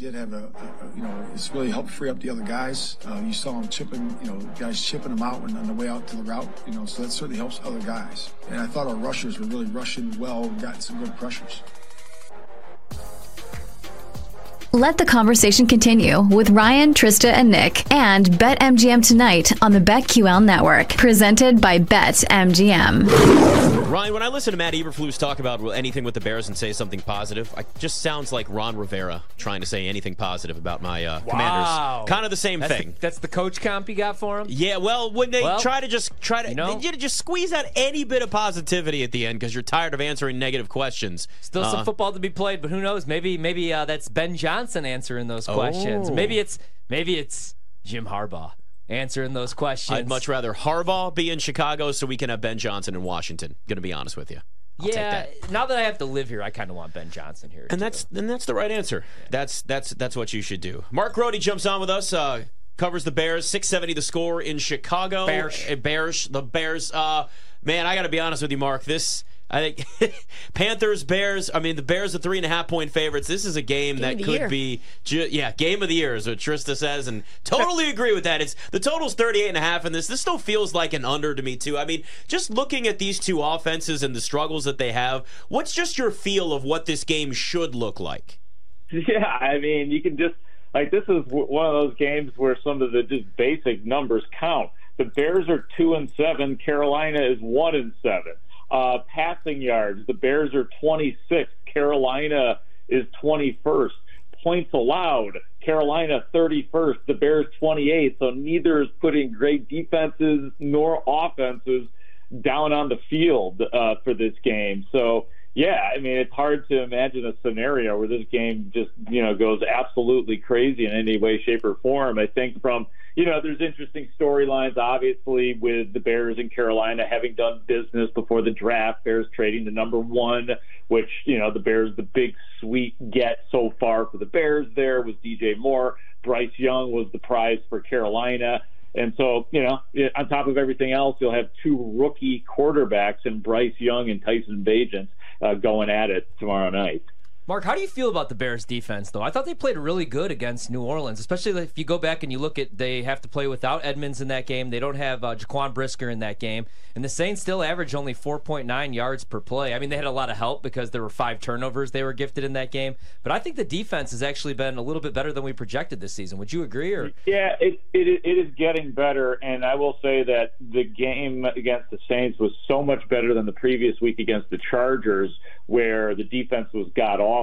did have a, a, you know, it's really helped free up the other guys. Uh, you saw them chipping, you know, guys chipping them out when on the way out to the route, you know, so that certainly helps other guys. And I thought our rushers were really rushing well and got some good pressures. Let the conversation continue with Ryan, Trista, and Nick and BetMGM tonight on the BetQL network, presented by BetMGM. Ryan, when I listen to Matt Eberflus talk about anything with the Bears and say something positive, it just sounds like Ron Rivera trying to say anything positive about my uh, Wow. Commanders. Kind of the same That's thing. The, that's the coach comp you got for him? Yeah, well, when they Well, try to just try to you know- they just squeeze out any bit of positivity at the end because you're tired of answering negative questions. Still Uh, some football to be played, but who knows? Maybe maybe uh, that's Ben Johnson answering those Oh. questions. Maybe it's maybe it's Jim Harbaugh answering those questions. I'd much rather Harbaugh be in Chicago so we can have Ben Johnson in Washington. Going to be honest with you. I'll yeah. that. Now that I have to live here, I kind of want Ben Johnson here. And too. that's and that's the right answer. That's that's that's what you should do. Mark Grote jumps on with us. Uh, covers the Bears. Six seventy the score in Chicago. Bears. Uh, Bears. The Bears. Uh, man, I got to be honest with you, Mark. This. I think Panthers, Bears. I mean, the Bears are three and a half point favorites. This is a game, Game that could year. be, ju- yeah, game of the year is what Trista says, and totally agree with that. It's the total's 38 and a half, and this this still feels like an under to me too. I mean, just looking at these two offenses and the struggles that they have, what's just your feel of what this game should look like? Yeah, I mean, you can just like this is w- one of those games where some of the just basic numbers count. The Bears are two and seven. Carolina is one and seven. Uh, passing yards, the Bears are 26. Carolina is 21st. Points allowed, Carolina 31st. The Bears 28th. So neither is putting great defenses nor offenses down on the field uh, for this game. So yeah, I mean it's hard to imagine a scenario where this game just you know goes absolutely crazy in any way, shape, or form. I think from you know there's interesting storylines obviously with the Bears in Carolina having done business before the draft. Bears trading the number one, which you know the Bears the big sweet get so far for the Bears there was DJ Moore. Bryce Young was the prize for Carolina. And so, you know, on top of everything else, you'll have two rookie quarterbacks in Bryce Young and Tyson Bagent uh, going at it tomorrow night. Mark, how do you feel about the Bears defense though? I thought they played really good against New Orleans, especially if you go back and you look at they have to play without Edmunds in that game. They don't have uh, Jaquan Brisker in that game, and the Saints still average only 4.9 yards per play. I mean, they had a lot of help because there were five turnovers they were gifted in that game, but I think the defense has actually been a little bit better than we projected this season. Would you agree? Or Yeah, it, it it is getting better, and I will say that the game against the Saints was so much better than the previous week against the Chargers, where the defense was god awful,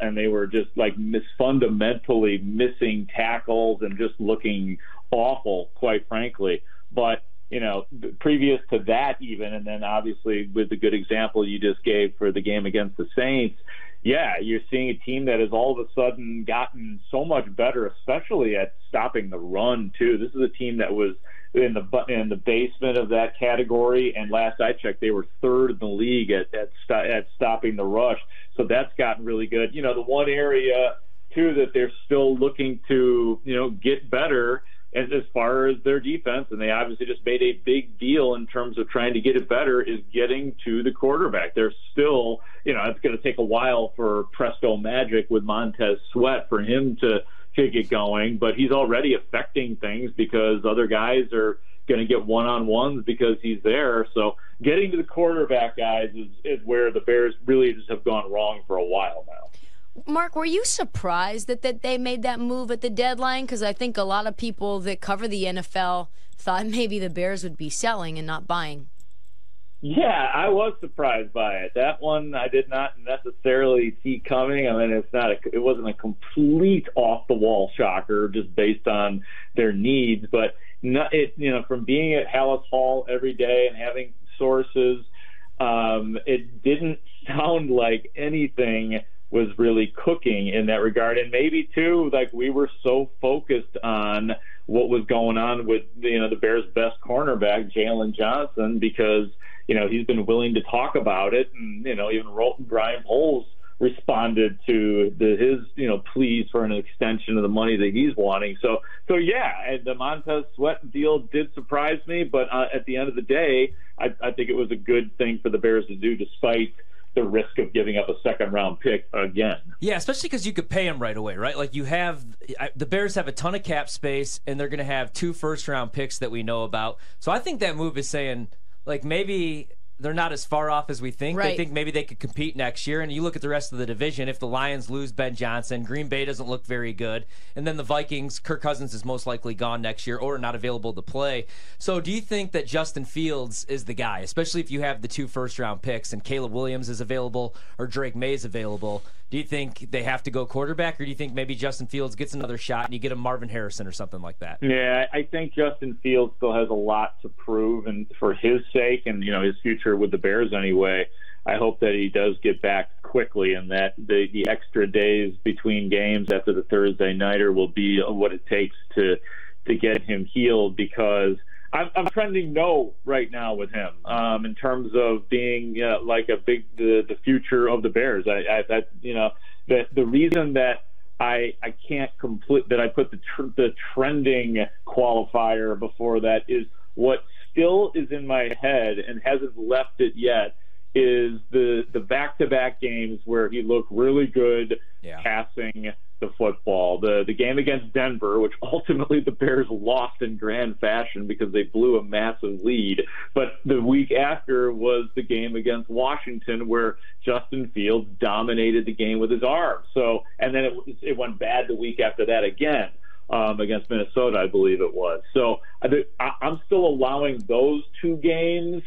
and they were just like mis- fundamentally missing tackles and just looking awful, quite frankly. But you know, previous to that, even, and then obviously with the good example you just gave for the game against the Saints, yeah, you're seeing a team that has all of a sudden gotten so much better, especially at stopping the run too. This is a team that was in the in the basement of that category, and last I checked, they were third in the league at at, at stopping the rush. So that's gotten really good. You know, the one area too that they're still looking to you know get better as, as far as their defense, and they obviously just made a big deal in terms of trying to get it better, is getting to the quarterback. They're still, you know, it's going to take a while for Presto Magic with Montez Sweat for him to to get going, but he's already affecting things because other guys are going to get one on ones because he's there. So getting to the quarterback guys is, is where the Bears really just have gone wrong for a while now. Mark, were you surprised that, that they made that move at the deadline? Because I think a lot of people that cover the NFL thought maybe the Bears would be selling and not buying. Yeah, I was surprised by it. That one I did not necessarily see coming. I mean, it's not a, it wasn't a complete off the wall shocker just based on their needs, but not it. You know, from being at Halas Hall every day and having sources, um, it didn't sound like anything was really cooking in that regard. And maybe too, like we were so focused on what was going on with you know the Bears' best cornerback, Jaylon Johnson, because you know he's been willing to talk about it, and you know even Ryan Poles responded to the, his you know pleas for an extension of the money that he's wanting. So so yeah, the Montez Sweat deal did surprise me, but uh, at the end of the day, I, I think it was a good thing for the Bears to do, despite the risk of giving up a second round pick again. Yeah, especially because you could pay him right away, right? Like you have the Bears have a ton of cap space, and they're going to have two first round picks that we know about. So I think that move is saying like maybe they're not as far off as we think. Right. They think maybe they could compete next year. And you look at the rest of the division. If the Lions lose Ben Johnson, Green Bay doesn't look very good, and then the Vikings, Kirk Cousins is most likely gone next year or not available to play. So do you think that Justin Fields is the guy, especially if you have the two first round picks and Caleb Williams is available or Drake Maye is available? Do you think they have to go quarterback, or do you think maybe Justin Fields gets another shot and you get a Marvin Harrison or something like that? Yeah, I think Justin Fields still has a lot to prove, and for his sake, and you know his future with the Bears anyway. I hope that he does get back quickly, and that the the extra days between games after the Thursday nighter will be what it takes to to get him healed because I'm, I'm trending no right now with him um, in terms of being uh, like a big the, the future of the Bears. I, I that you know the the reason that I I can't complete that I put the tr- the trending qualifier before that is what still is in my head and hasn't left it yet is the the back to back games where he looked really good Yeah. passing the football. The the game against Denver, which ultimately the Bears lost in grand fashion because they blew a massive lead. But the week after was the game against Washington where Justin Fields dominated the game with his arm. So and then it it went bad the week after that again. Um, against Minnesota, I believe it was. So I, I'm still allowing those two games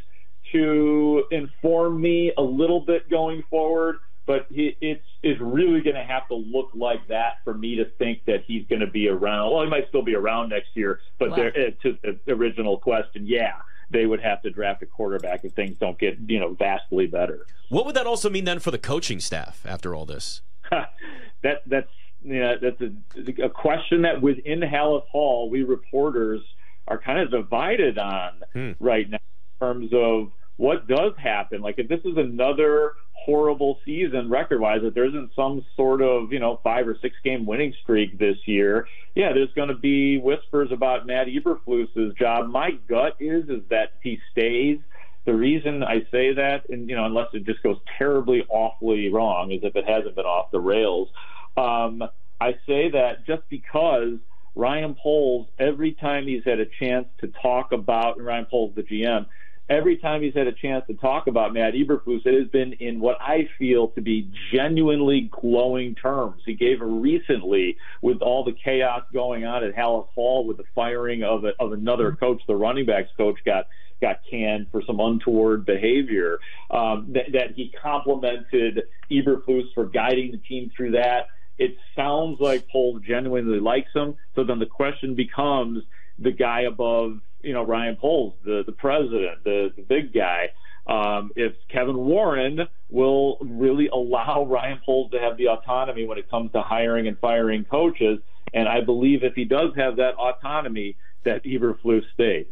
to inform me a little bit going forward, but he, it's it's really going to have to look like that for me to think that he's going to be around. Well, he might still be around next year, but Wow. there, uh, to the original question, yeah, they would have to draft a quarterback if things don't get you know vastly better. What would that also mean then for the coaching staff after all this? that that's yeah, that's a, a question that within Halas Hall we reporters are kind of divided on right now in terms of what does happen. Like if this is another horrible season record wise, if there isn't some sort of you know five or six game winning streak this year, yeah, there's going to be whispers about Matt Eberflus's job. My gut is is that he stays. The reason I say that, and you know, unless it just goes terribly awfully wrong, is if it hasn't been off the rails. Um, I say that just because Ryan Poles, every time he's had a chance to talk about, Ryan Poles, the GM, every time he's had a chance to talk about Matt Eberflus, it has been in what I feel to be genuinely glowing terms. He gave a recently with all the chaos going on at Halas Hall with the firing of, a, of another coach, the running backs coach got got canned for some untoward behavior. Um, that, that he complimented Eberflus for guiding the team through that. It sounds like Poles genuinely likes him. So then the question becomes the guy above, you know, Ryan Poles, the the president, the, the big guy. Um, if Kevin Warren will really allow Ryan Poles to have the autonomy when it comes to hiring and firing coaches, and I believe if he does have that autonomy, that Eberflus stays.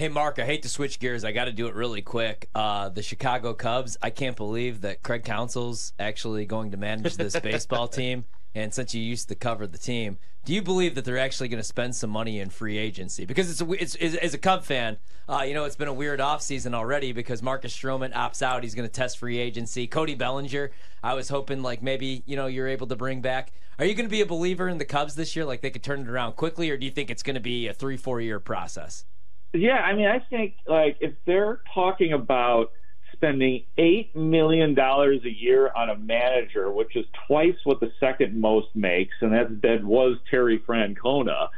Hey, Mark, I hate to switch gears. I got to do it really quick. Uh, the Chicago Cubs, I can't believe that Craig Counsell's actually going to manage this baseball team. And since you used to cover the team, do you believe that they're actually going to spend some money in free agency? Because it's, a, it's, it's as a Cub fan, uh, you know, it's been a weird offseason already because Marcus Stroman opts out. He's going to test free agency. Cody Bellinger, I was hoping like maybe, you know, you're able to bring back. Are you going to be a believer in the Cubs this year? Like they could turn it around quickly, or do you think it's going to be a three, four year process? Yeah, I mean, I think like if they're talking about spending eight million dollars a year on a manager, which is twice what the second most makes, and that that was Terry Francona.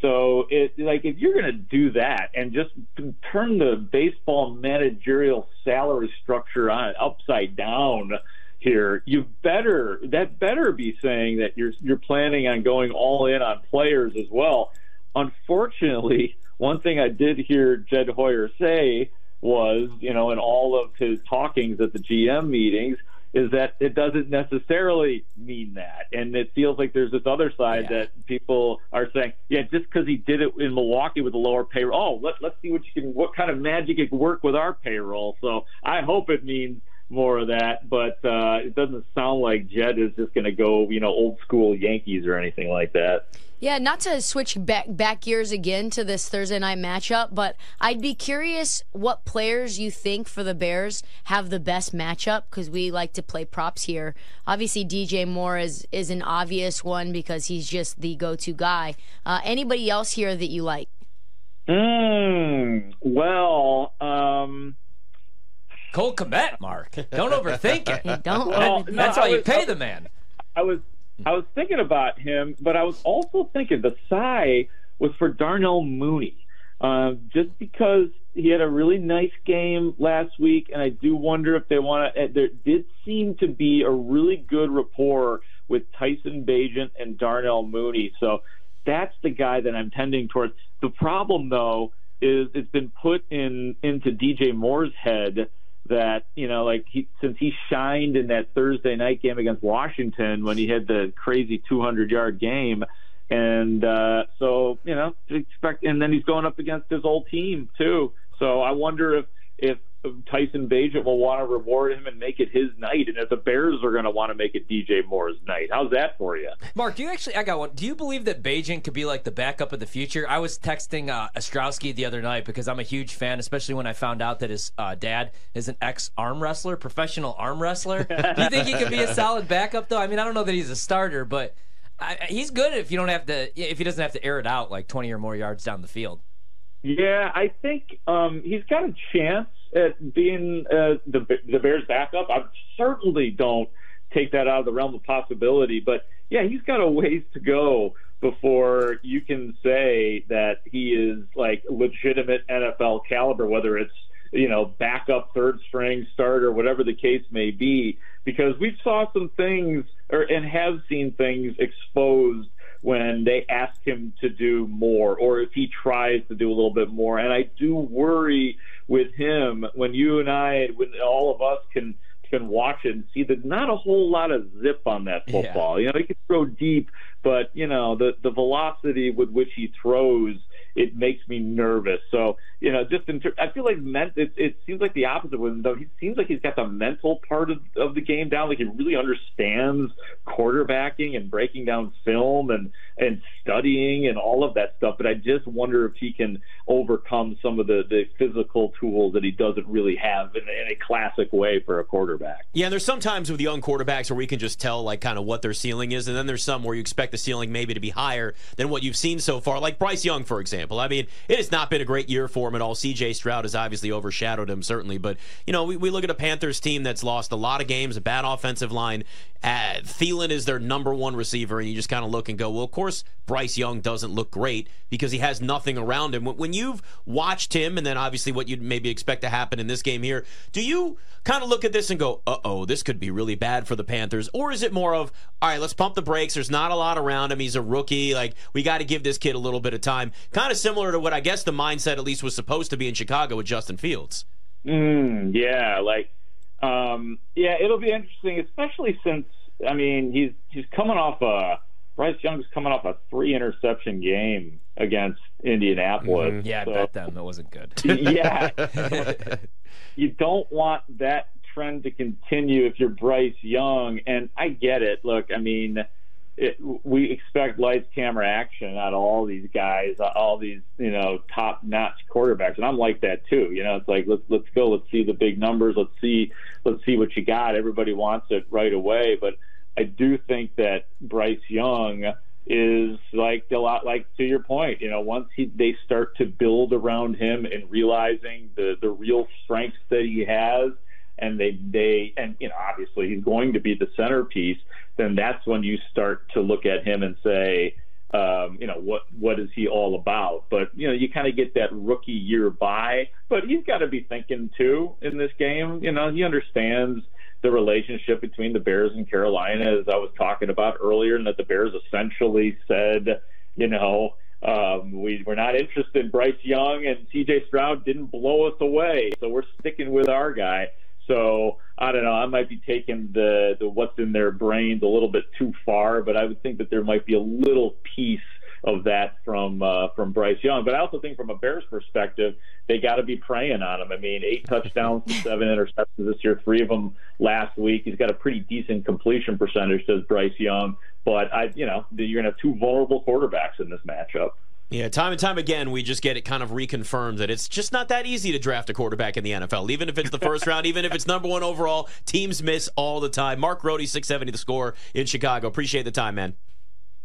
So it like if you're going to do that and just turn the baseball managerial salary structure on upside down here, you better that better be saying that you're you're planning on going all in on players as well. Unfortunately, one thing I did hear Jed Hoyer say was, you know, in all of his talkings at the GM meetings, is that it doesn't necessarily mean that. And it feels like there's this other side Yeah. that people are saying, yeah, just because he did it in Milwaukee with a lower payroll, oh, let, let's see what you can, what kind of magic it can work with our payroll. So I hope it means more of that. But uh, it doesn't sound like Jed is just going to go, you know, old school Yankees or anything like that. Yeah, not to switch back back gears again to this Thursday night matchup, but I'd be curious what players you think for the Bears have the best matchup because we like to play props here. Obviously, DJ Moore is is an obvious one because he's just the go to guy. Uh, anybody else here that you like? Mm, well, um, Cole Kmet, Mark. Don't overthink it. Don't. Well, no, That's why I you was- pay the man. I was I was thinking about him, but I was also thinking the sigh was for Darnell Mooney, uh, just because he had a really nice game last week, and I do wonder if they want to. There did seem to be a really good rapport with Tyson Bagent and Darnell Mooney, so that's the guy that I'm tending towards. The problem, though, is it's been put in into DJ Moore's head that you know, like he, since he shined in that Thursday night game against Washington when he had the crazy 200 yard game, and uh, so you know, expect, and then he's going up against his old team too. So I wonder if if Tyson Bagent will want to reward him and make it his night, and if the Bears are going to want to make it DJ Moore's night. How's that for you? Mark, do you actually? I got one. Do you believe that Bagent could be like the backup of the future? I was texting uh, Ostrowski the other night because I'm a huge fan, especially when I found out that his uh, dad is an ex arm wrestler, professional arm wrestler. do you think he could be a solid backup though? I mean, I don't know that he's a starter, but I, he's good if you don't have to. If he doesn't have to air it out like 20 or more yards down the field. Yeah, I think um, he's got a chance at being uh, the the Bears' backup. I certainly don't take that out of the realm of possibility, but yeah, he's got a ways to go before you can say that he is like legitimate NFL caliber, whether it's you know backup, third string, starter, whatever the case may be. Because we saw some things, or and have seen things exposed when they ask him to do more or if he tries to do a little bit more. And I do worry with him when you and I, when all of us can can watch it and see that not a whole lot of zip on that football. You know, he can throw deep, but you know the the velocity with which he throws it makes me nervous. So you know, just in ter- I feel like ment- it, it seems like the opposite with him. Though he seems like he's got the mental part of, of the game down. Like he really understands quarterbacking and breaking down film and and studying and all of that stuff. But I just wonder if he can overcome some of the the physical tools that he doesn't really have in, in a classic way for a quarterback. Yeah, and there's some times with young quarterbacks where we can just tell like kind of what their ceiling is, and then there's some where you expect the ceiling maybe to be higher than what you've seen so far, like Bryce Young, for example. I mean, it has not been a great year for him at all. CJ Stroud has obviously overshadowed him, certainly, but you know, we, we look at a Panthers team that's lost a lot of games, a bad offensive line. Uh, Thielen is their number one receiver, and you just kind of look and go, well, of course, Bryce Young doesn't look great because he has nothing around him. When, when you've watched him, and then obviously what you'd maybe expect to happen in this game here, do you kind of look at this and go, uh oh, this could be really bad for the Panthers? Or is it more of, all right, let's pump the brakes. There's not a lot around him. He's a rookie. Like, we got to give this kid a little bit of time. Kind of similar to what I guess the mindset at least was supposed to be in Chicago with Justin Fields. Mm, yeah, like, um, yeah, it'll be interesting, especially since I mean he's he's coming off a Bryce Young's coming off a three interception game against Indianapolis. Mm-hmm. Yeah, I bet them that wasn't good. yeah, you don't want that trend to continue if you're Bryce Young, and I get it. Look, I mean. It, we expect lights, camera, action out of all these guys, uh, all these you know top-notch quarterbacks, and I'm like that too. You know, it's like let's let's go, let's see the big numbers, let's see let's see what you got. Everybody wants it right away, but I do think that Bryce Young is like a lot like to your point. You know, once he they start to build around him and realizing the the real strengths that he has and they they and you know obviously he's going to be the centerpiece then that's when you start to look at him and say um, you know what what is he all about? But you know you kind of get that rookie year by but he's got to be thinking too in this game. You know he understands the relationship between the Bears and Carolina as I was talking about earlier and that the Bears essentially said you know um, we, we're not interested in Bryce Young and CJ Stroud didn't blow us away. So we're sticking with our guy. So I don't know. I might be taking the the what's in their brains a little bit too far, but I would think that there might be a little piece of that from uh, from Bryce Young. But I also think from a Bears perspective, they got to be preying on him. I mean, eight touchdowns, seven interceptions this year, three of them last week. He's got a pretty decent completion percentage, does Bryce Young. But I, you know, you're gonna have two vulnerable quarterbacks in this matchup. Yeah, time and time again, we just get it kind of reconfirmed that it's just not that easy to draft a quarterback in the NFL. Even if it's the first round, even if it's number one overall, teams miss all the time. Mark Grote, 670 the score in Chicago. Appreciate the time, man.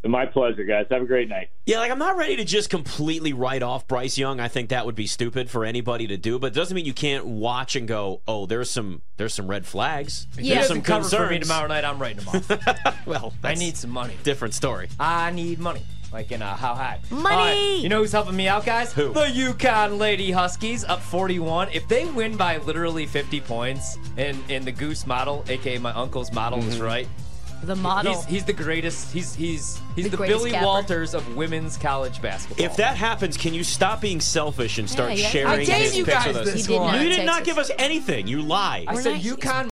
My pleasure, guys. Have a great night. Yeah, like I'm not ready to just completely write off Bryce Young. I think that would be stupid for anybody to do, but it doesn't mean you can't watch and go, "Oh, there's some there's some red flags." Yeah. There's some some cover concerns. for me tomorrow night. I'm writing them off. Well, I need some money. different story. I need money. Like in uh, how high? Money! All right, You know who's helping me out, guys? Who? The UConn Lady Huskies up 41. If they win by literally 50 points, and and the Goose model, aka my uncle's model, is Mm-hmm. right. The model. He's, he's the greatest. He's he's he's The the, Billy capper. Walters of women's college basketball. If that happens, can you stop being selfish and start Yeah, yeah. sharing I gave his you picks guys with us? this He did not You did not give us anything. You lied. I We're said not- UConn